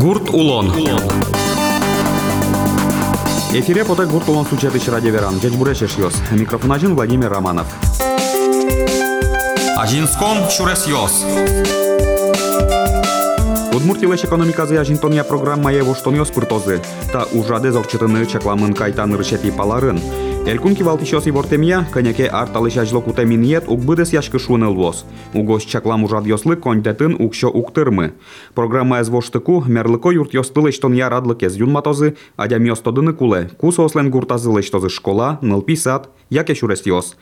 Гурт Улон. Эфире потай гурт улон сучатыш радио веран. Жеч бурешеш йос. Микрофон один Владимир Романов. Ажинском Шурес Йос. Удмуртилеш экономиказы ажинтония программа его что не спиртозы. Та ужаде зокчытыны чакламын кайтан рышети паларын. Элькун кивалтишос и вортемия, коняке арталыш ажлок утеминиет угбыдес яшкы шунылвос. Угос чаклам ужад йослы коньтетін укшо уктырмы. Программа ez воштыку мерлыко юрт йостылыш тон я радлык ez юнматозы, адям йостодыны куле. Кус ослен гуртазылыш тозы школа, нылпи сад, яке шурес йос.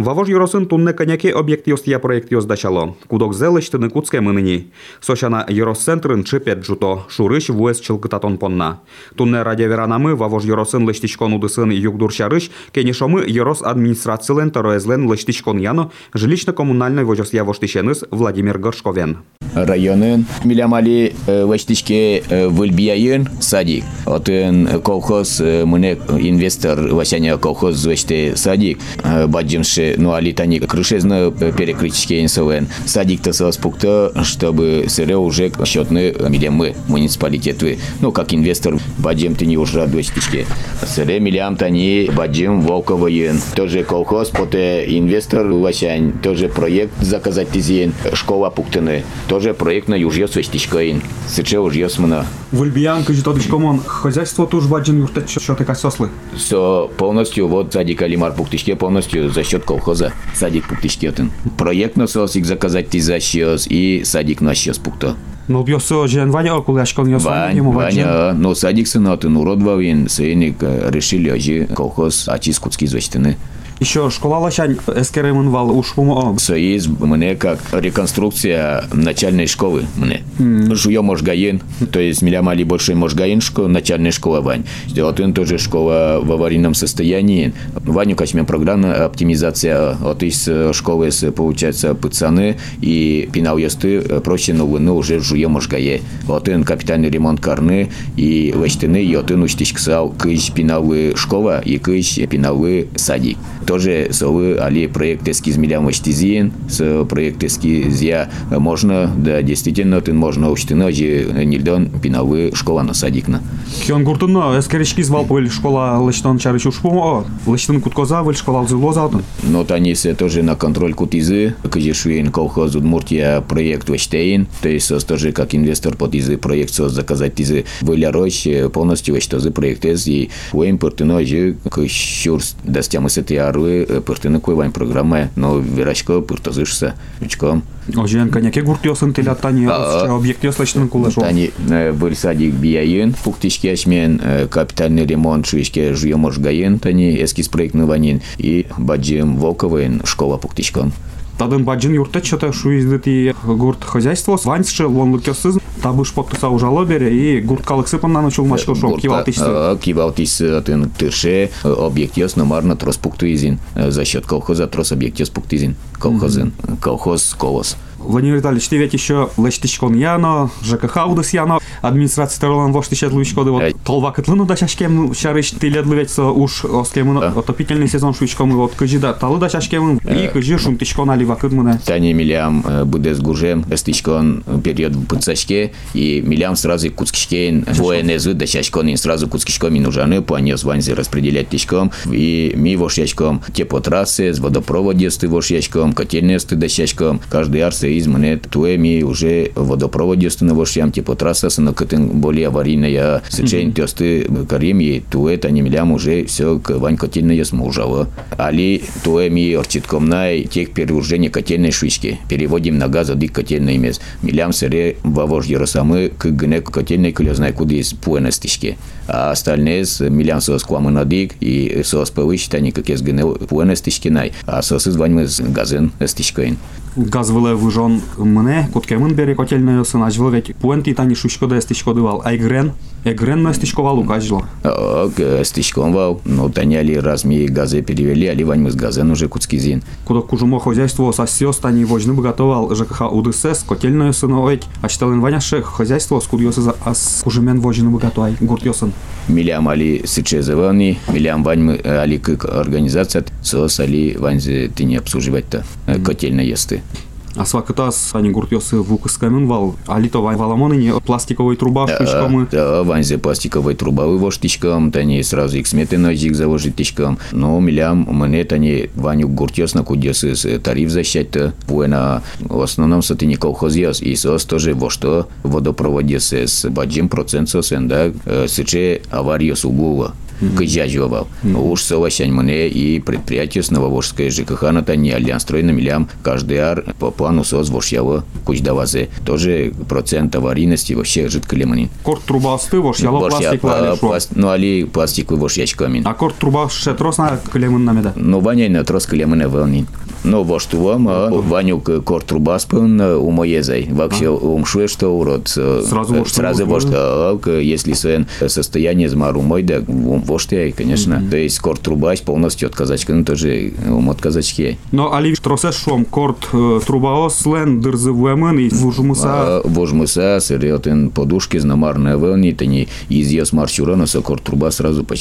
Вавож юросын тунне коняке объект йостия проект йос дачало. Кудок зелыш тыны куцке мыныни. Сошана юрос центрын чыпет жуто, шурыш вуэс чылкытатон понна. Тунне радиоверанамы вавож юросын лыштичкон удысын югдурчарыш, кенешомы юрос администрациялен тороезлен лыштичкон яно, жилищно-коммунальной вожос явоштишеныс Владимир Горшковен. районын милямали ваштичке вылбияйын садик. Отын колхоз мыне инвестор васяня колхоз ваште садик. Баджимши ну али тани крышезно перекрытичке инсовен. Садик то пукта, чтобы сыре уже счетны милямы муниципалитеты. Ну как инвестор баджим ты не уже ваштичке. Сыре милям тани баджим волковоен. Тоже колхоз, поте инвестор васянь. Тоже проект заказать тизин. Школа пуктыны. Тоже проект на южье свестичкаин. Сыче уже смена. Вульбиян, кажи тодыч комон, хозяйство туж баджин юртет что ты сослы. Все полностью вот садик Алимар Пуктишке полностью за счет колхоза садик Пуктишкетен. Проект на сосик заказать ты за счет и садик на счет Пукто. Ну бьёсо жен Ваня около ашкон йос Вань, ему Ваня, но садик сынатын уродвавин, сыник решили ожи колхоз ачискутский звездины. Еще школа лощань эскеремын вал ушпумо Союз мне как реконструкция начальной школы мне. Жуё можгаин, то есть меня мали больше можгаин школа, начальная школа Вань. Вот он тоже школа в аварийном состоянии. Ваню качме программа оптимизация от из школы с получается пацаны и пинал ясты проще новыны уже жуё можгае. Вот он капитальный ремонт карны и вещтыны и от он уштишксал кыш пиналы школа и кыш пиналы садик тоже совы али проект эскиз милям штизин с проект эскизия можно да действительно ты можно учтено же нильдон пиновы школа на садикна Кион гуртуно эскеречки звал пыль школа лыштон чарыч ушпумо лыштын куткоза выль школа зылозалтын. но тани се тоже на контроль кутизы кыжешуин колхоз Удмуртия проект Вештейн то есть сос тоже как инвестор под изы проект сос заказать изы выля рощ полностью вештозы проект эс и уэм пыртыно же кыщурс дастямы сетиару пыртыны койвайн программа но верачко пыртозышса учком Ожен коняке гурт йосын телятани А. объект йос лыштын кулеш. Тани был садик бияйын, пуктишке ашмен капитальный ремонт шуишке жуемош гаен, тани эскиз проектный ванин и баджим волковын школа пуктишком. Тадын баджин юртет что-то шуиздыти гурт хозяйство ваньше лон лыкёсыз табыш подписа ужало бере и гурт калык сыпын начал мачко шок кивалтишсы. Кивалтис атын тырше объект яс номарна трос пуктуизин за счет колхоза трос объект яс пуктизин. Колхозин. Колхоз колос. Владимир Витальевич, ты ведь еще лыштичкон яно, ЖКХ удыс яно, администрация таролан вошти щет лучкоды, вот толва кытлыну да шашкем шарыш ты лет лывец уж оскемын отопительный сезон шуичком вот кыжи да талы да шашкемын и кыжи шумтичкон али вакыт мына. Тани милям будес гужем, эстичкон период в пыцашке, и милям сразу куцкишкейн, военезы, да шашкон, и сразу куцкишком и нужаны, по они званзи распределять тишком, и ми вошьячком теплотрассы, с водопроводе сты вошьячком, котельные сты дощачком, каждый арсы из мне туэ ми уже водопроводе сты на вошьям, теплотрасса сына кытын более аварийная, сычейн тесты карим, и туэ тани милям уже все к вань котельная смужало. Али туэ ми орчиткомнай тех переужение котельной швички. Переводим на газ одик котельной мес. Милям сыре вавож яросамы к гне котельной кулезнай куды из пуэнестички. А остальные с милям сос квамы надик и сос повыщит они как из гне пуэнестички най. А сос из ваньмы с газын эстичкоин. Газ выле выжон мне, коткемын бере котельный сын ажвыл ведь пуэнти тани шушкода эстичкоды вал, айгрен, эгрен на эстичковал укажло. Эстичком вал, ну таняли разми газы перевели, али ваньмы с газен уже куцкизин. Куда кужумо хозяйство сосёс тани вожны бы готовал ЖКХ УДСС, котельную сыновить, а читалын ваняше хозяйство скудьосы за ас кужумен вожны бы готовай, гурт йосын. Милям али сычезывани, милям ваньмы али как организация, сос али ваньзе ты не обслуживать-то котельно есты. Асвакытас ани гуртёсы вукыскамын вал. Алито валамон не пластиковый труба штучкамы. Да, ванзе пластиковой трубовой воштичкам, тани сразу их сметы на зиг заложить тичкам. Но милям мне тани ваню гуртёс на кудесы с тариф защита. Буена в основном с не колхозиас и сос тоже во что водопроводец с баджим процент сосен, да, сыче аварию сугува кыжаживал. Уж совощань мне и предприятие с Нововоржской ЖКХ на тани альянс строй на милям каждый ар по плану соз воршьяво кучдавазе. Тоже процент аварийности вообще жидколемани. Корт труба сты воршьяло пластик шо. Ну али пластик воршьячками. А корт труба ше трос на клемын намеда. Ну ваня на трос клемын волни. Ну, во что вам, а корт труба спын у моезай. Вообще умшуе что урод. Сразу Сразу во что, если свое состояние змару мой, да воштяй, конечно. Mm-hmm. То есть корт трубач полностью от казачка, ну тоже ум от казачки. Но али тросе шом корт труба слен дырзывуемен и вужмуса. Вужмуса, сериотен подушки знамарная велни, тани из ес марчурона, со корт труба сразу по.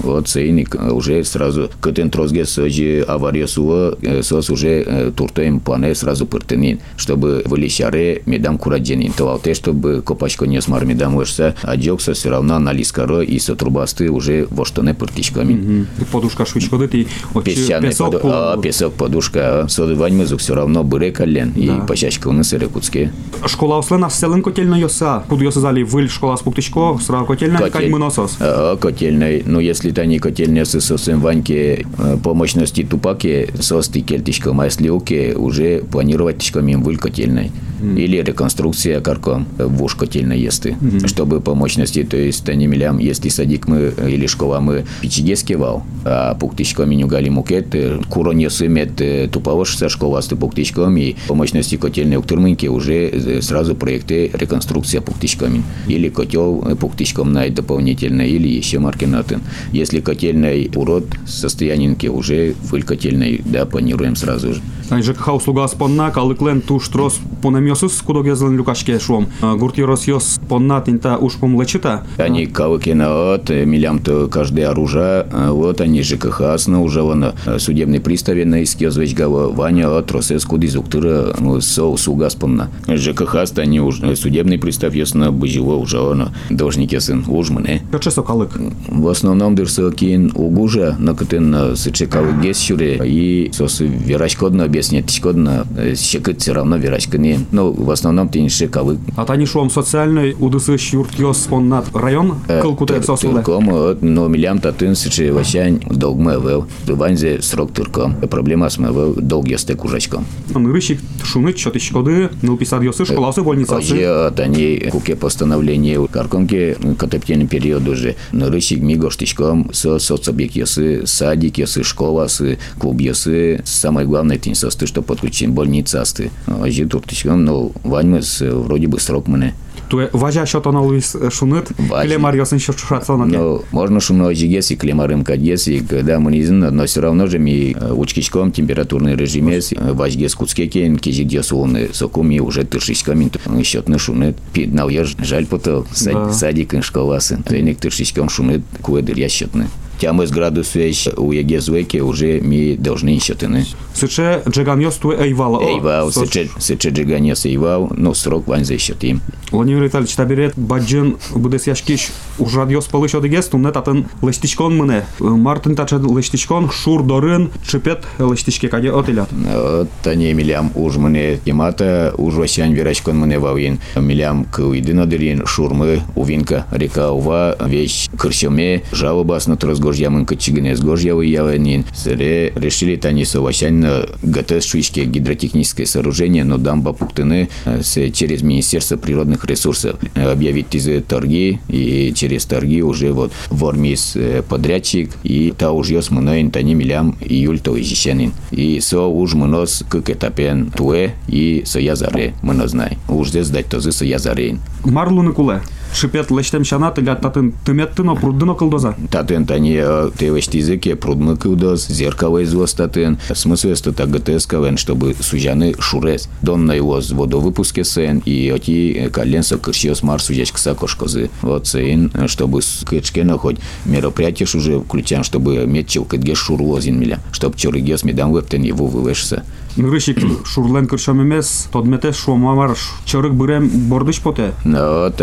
Вот сейник уже сразу кытен трозге сожи авария суа сос уже туртоем плане сразу пыртынин, чтобы вылещаре медам курадженин. То те, чтобы копачко не смар медам уешься, а джокса все равно анализ коро и со трубасты уже во что не пыртичками. Подушка швычка ты Песчаный песок, поду... а, песок, подушка, соды ваньмызук все равно быре колен и почачка у нас ирекутские. Школа ослена селен котельна йоса, куду йоса зали выль школа спуктичко, сра котельна Котель... кань мыносос. А, котельной, ну если та не котельня с сосем ваньке по мощности тупаке сости кельтичко, а если оке уже планировать тичко мим выль котельной. Mm-hmm. Или реконструкция карком в котельной есты, mm-hmm. чтобы по мощности, то есть та не милям, если садик мы или школа мы пичигески вал, а пуктичко меню гали мукет, куроне сымет туповошься школа с пуктичком и по мощности котельной уктурмынки уже сразу проекты реконструкция пуктичками. Или котел пуктичком на дополнительно, или еще маркинатын. Если котельной урод состоянинки уже выль котельной, да, планируем сразу же. А ЖКХ услуга спонна, калыклен туш трос понамёсус, кудо гезлен люкашке шом. Гурти росьёс понна тинта уж помлечита. Они калыкена от милям то каждое оружие, вот они ЖКХ на уже вон судебный приставе на искёзвеч гава Ваня от росес куди зуктыра со услуга спонна. ЖКХ стани уж судебный пристав ясно быжило уже он должник ясын уж мне. Качесо калык? В основном дырсы кин угужа, на кытын сыче калык гес сюре и сос верачкодно объяснять тичкодно щекыт все равно верачкыне. Ну, в основном ты не шикавы. А та не шуам социальный удысы щурт йос споннат район кылкуте сосуле? Тылком, но милям татын сыче ващань долг мэвел. Ванзе срок тырком. Проблема с мэвел долг ясте кужачком. Нырыщик шуны чотычкоды, ну писад йосы школасы больница. Оже, тани куке постановление каркомке катептен период уже. Нырыщик мигоштичком со соцобъект ясы, садик ясы, школа сы, клуб ясы. Самое главное, ты состы, что подключен больница асты. Ажи туртичком, но ваньмыс вроде бы срок мне. Туе важа шото на Луис шунет, клемар ясын шо шатсона. Ну, можно шуно жигес и клемарым кадес, и когда мы не но все равно же ми учкичком температурный режим есть, важгес куцкекен, кизидья сулны, сокуми уже тыршичками, счетны шунет, пиднал я жаль потел, садик и школасы, треник тыршичком шунет, куэдыр я счетны. Тямы с градусуеш у звеке уже ми должны счетыны. Сыче джеганьос туе эйвал. Эйвал, сыче сыче джеганьос эйвал, но срок вань за счетым. Владимир Витальевич табирет баджин будес яшкиш ужадьос палыш одегес тумне татын лештичкон мыне. Мартин таче лештичкон шур дорын чипет лештичке каде отелят. Тане милям уж мыне темата уж васян верачкон мыне вавин. Милям к уйдына дырин шурмы увинка река ува вещь кырсеме жалобас на трозго Горжьямын кычыгыне с Горжьявы яванин. Сыре решили тани совощань ГТС Шуйские гидротехническое сооружение, но дамба пуктыны через Министерство природных ресурсов объявить из торги и через торги уже вот вормис подрядчик и та уж ёс мыноин тани милям июль то изищанин. И со уж мынос как этапен туэ и со язаре мыно знай. Уж здесь дать тоже со язарейн. Марлуны куле. Шипет лештем шанат или татын тыметтыно пруддыно кылдоза. Татын тани те вештизеке прудмы кылдос, зеркало извоз татын. Смысл это ГТС кавен, чтобы сужаны шурес. Дон на его с водовыпуске сен, и оти коленса кыршиос мар сужечка сакошкозы. Вот сен, чтобы с кычкена хоть мероприятие уже включаем, чтобы метчил кыдге шурлозин миля, чтобы чорыгес медам вептен его вылешся. Нырышик шурлен кыршам эмес, тодмете шуамар чырык бырем бордыш поте. Но вот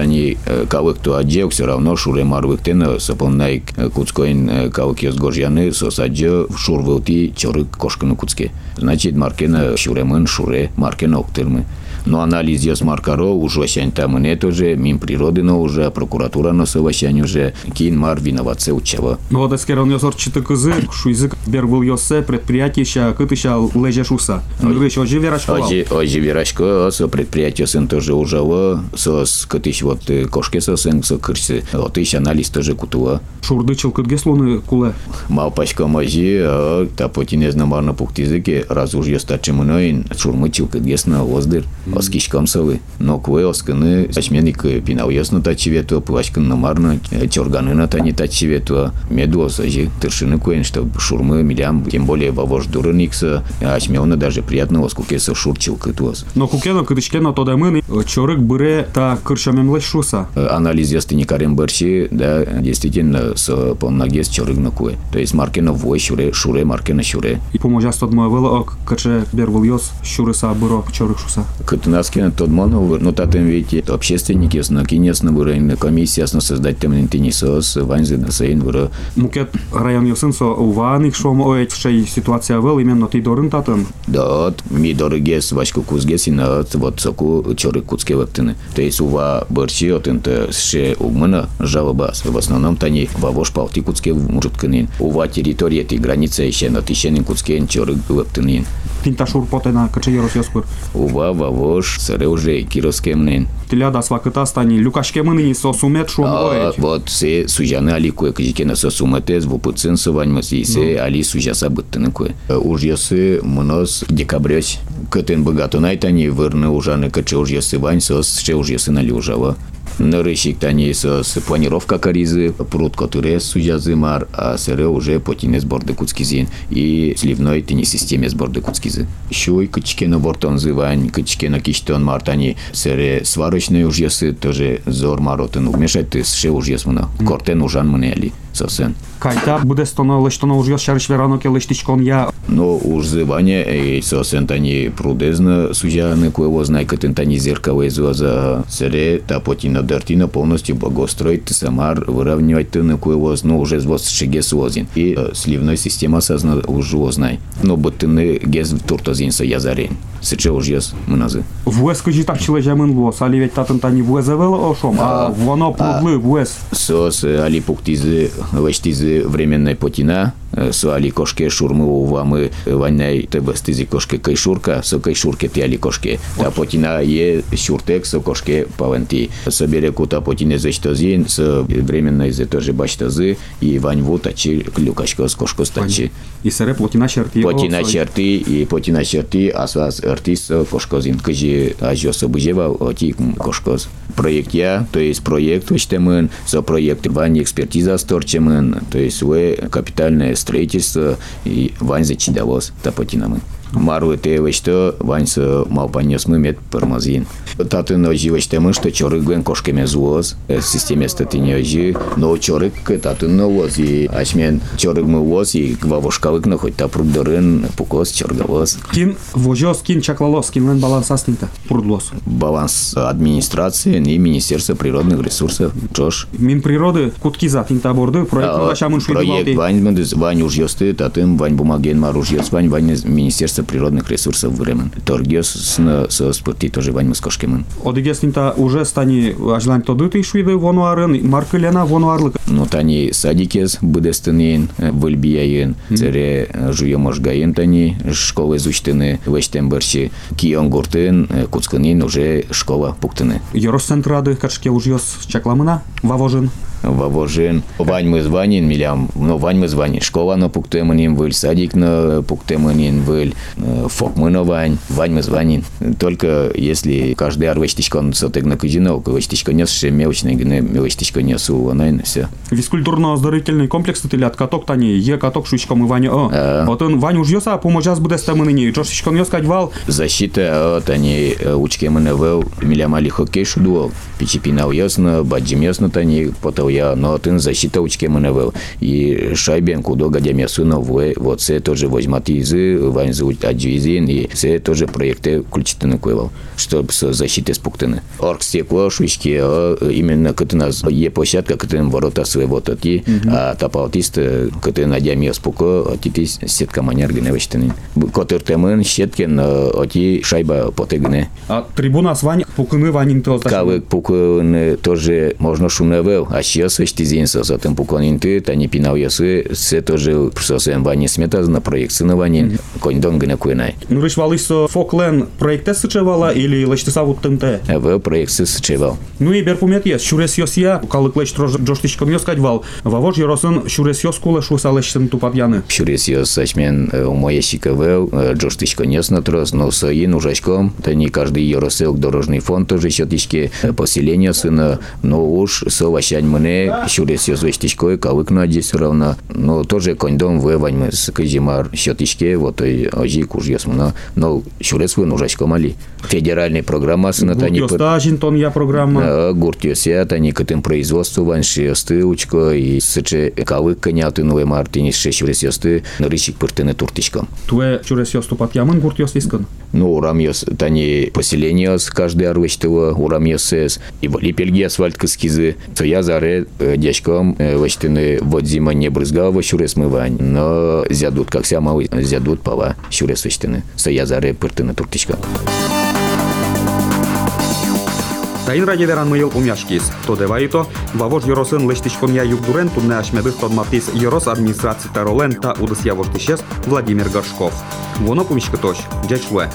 они кавык то адже все равно шуре марвыктен сапоннай куцкоин кавык ёс горжяны сосадже шурвылти чорык кошканы куцке. Значит, маркена шуремын шуре, маркена октырмы. Но анализ ёс маркаро уже сянь там не тоже, мин природы но уже, прокуратура но соващань уже, кин мар виноватце учава. Но вот эскерон ёсор читы кызы, шуйзык бер был ёсе предприятие ща кытыша леже шуса. Нырыш ожи верашкова. Оджи, оджи вирашко, со предприятие сын тоже ужава, со скатыш вот кошке со кырсы, вот ищ анализ тоже кутува. Шурды чылкытге слоны куле. Мал пачка мажи, а та потинез на марна пуктизыке, раз уж я стачы мноин, шурмы чилкытгес на воздыр, оскишкам совы. Но кве осканы, ачменик пинал ясно тачи ветуа, плачкан на марна, чорганы на тани тачи ветуа, меду осажи, тыршины куэн, что шурмы милям, тем более вовож дураникса, ачмеона даже приятно оскуке со шур чилкытуас. Но кукено кытышкено тодамын чорык быре та кыршамем леш шуса. Анализ ясты не карем берши, да, действительно, с поннагес чорык на куэ. То есть маркена вой шуре, шуре маркена шуре. И поможа стод моя вела ок каче бер был ёс шурыса быро чорык шуса. Кытынаскина тот моно, ну татем ведь общественники, на кинес на выраин комиссия, ясно создать темный тенисос, ванзы на сейн выра. Мукет район ёсын со уваник шом оет шей ситуация вел именно ты дорын татын. Да, ми дорогес вашку кузгес и на от вот соку чорык куцке вептыны. То есть ува берчи от инте ше угмана жалобас. В основном тани вавош палти куцке мурыткынин. Ува территория ти граница еще на тишенин куцкен чорык вептынин. Тинта шур поте на каче ёрос ёспыр. Ува вавош саре уже кировскемнин. Тиля да свакыта стани люкашке мыныни со сумет шум А, оет. вот се сужаны али кое кыжике на сосуматез в пыцын сываньмас и се али сужаса быттыны кое. Уж ясы мнос декабрёс. Кытын богатунай тани вырны ужаны кычы уж ясы вань сос ше уж ясы нали ужава. Нырыщик тани сос планировка каризы, пруд который сужазы мар, а сыры уже потине сборды куцкизин и сливной тени системе сборды куцкизы. Щуй кычке на бортон зывань, кычке на киштон мар тани сыре сварочные уж ясы тоже зор маротын умешать ты ше уж ясмына. Кортен ужан мне сосен. Кайта буде стоно лештоно уж ёс шариш верано ке лештичкон я. Но уж зывание и сосен тани прудезно сужаны кое знай кытын тани зеркало за сыре та потина дартина полностью благоустроить ты самар выравнивать ты на кое ну уже воз шеге свозин. И сливной система созна уже знай. Но быттыны гез туртозин со язарен. Сыче уж яс мназы. Вуэс кыжи так чиле жамын лос, али ведь татын тани вуэзевел ошом, а воно прудлы вуэс. Сос э, али пуктизы, вештизы временной потина, э, со али кошке шурмы увамы ванняй те бастизи кошке кайшурка, со кайшурке али кошке. Та потина е шуртек со кошке павенти. Собере кута потине зештозин, с временной зе тоже баштазы, и ваньву тачи клюкашко с кошко стачи. И саре плотина черти. Потина черти и потина черти, асвас артис кошкозин. Кыжи ажоса бужева, оти кошкоз. Проект я, то есть проект вычтемын, со проект вань экспертиза сторчемын, то есть вы капитальное строительство и вань зачидавос тапотинамын. Марвы те вещто вань со малпаньос мы мет пармазин. Таты ножи вещтемын, что чорык гвен кошкеме зуоз, системе статини ожи, но чорык таты новоз и ашмен чорык мы воз и гвавошкалык на хоть та пруддырын пукос чоргавоз. Кин вожос, кин чаклалос, кин лен баланса стинта. Прудлос. баланс администрации и Министерства природных ресурсов. Джош. Мин природы куткиза тинта борды, проект А, Проект. Вань Вань уж ёсты, татым Вань бумаген мар уж ёс, Вань Вань Министерство природных ресурсов времен. Торгёс с со спорти тоже Вань Москошкемен. Одигес тинта уже стани ажлань тоды ты шуйды вонуарын, маркы лена вонуарлык. Ну тани садикес будестынен, выльбияен, цере жуё можгаен тани, школы зучтыны, вештен берши, кион гуртын, куцкынен уже школа пуктыны. Йорос центрады качке уж ёс чакламына, вавожын. вавожин. Вань мы звонин, милям, ну, вань мы звонин. Школа на пуктеманин выль, садик на пуктеманин выль, э, фок мы на вань, вань мы звонин. Только если каждый ар вештичкон сотек на казино, вештичко нес, ше мелочный гне, вештичко несу, она все. Фізкультурно-оздоровительний комплекс тилят каток тані, є каток шучком і Ваня О. Е. Отын Ваню ж йоса, поможас буде стаминині. Джошечкон йос кадьвал, Защита от они учке мене вел миля мали хоккей шудуал. Пичипинал ясно, баджим ясно тани потал я, но тын защита учке мене вел. И шайбен кудо гадям ясуно в вот це тоже возьмат изы, ванзу аджвизин, и це тоже проекты ключительно куевал, чтобы с защиты спуктыны. Орг стекло, шучки, а именно каты нас е площадка, каты ворота свои вот оти, а тапалтист, каты надям я спуко, отитис сетка манер гневочтыны. Котыр темен, щеткен, оти шайба потегне. а трибуна с Вань, пукыны Ванин то Кавы пукын тоже можно шуневел, а сейчас вещтизин со затем пуконин ты, та не пинал ясы, все тоже прососем вани смета на проекции на вани, коньдон гне куенай. Ну риш валисо Фоклен проекте сычевала или лечтеса вот тымте. В проекции сычевал. Ну и бер пумет ес, шурес йос я, калык леч джоштичкон йос кадьвал. Вавож йоросын шурес йос куле шуса лечтен тупат яны. Пшурес я сачмен у моя щиковел, джоштичко нес на трос, но соин ужачком, не каждый еросел дорожный фонд тоже щетички поселения сына, но уж соващань мне, шурес я звештичкой, кавык на здесь равно, но тоже кондом вывань с казимар щетичке, вот и ожи куж ясмна, но шурес вы ужачком али. Федеральная программа сына тани Йоста жинтон я программа. Гуртиося, тани кытым производству ванши ясты учко, и сыче кавык коняты новой мартини шешурес ясты, нарычик пыртыны туртичком. Туе шурес йос тупат ямын гурт йос лискан. Ну, урам яс, тани поселение с каждый арвечтова, урам ясес, и боли пельги асфальт кыскизы. То я заре дячком вачтыны вот зима не брызгал во шурес мывань, но зядут, как ся малы, зядут пава шурес вачтыны. So я заре пыртыны туртичком. Тайын ради веран мыйыл умяшкис. То девайто, вавож йоросын лештичкон я югдурен тунне ашмедых тодматис йорос администрации таролен та удыс явоштишес Владимир Горшков. Воно пумишка тош, джечлуэ.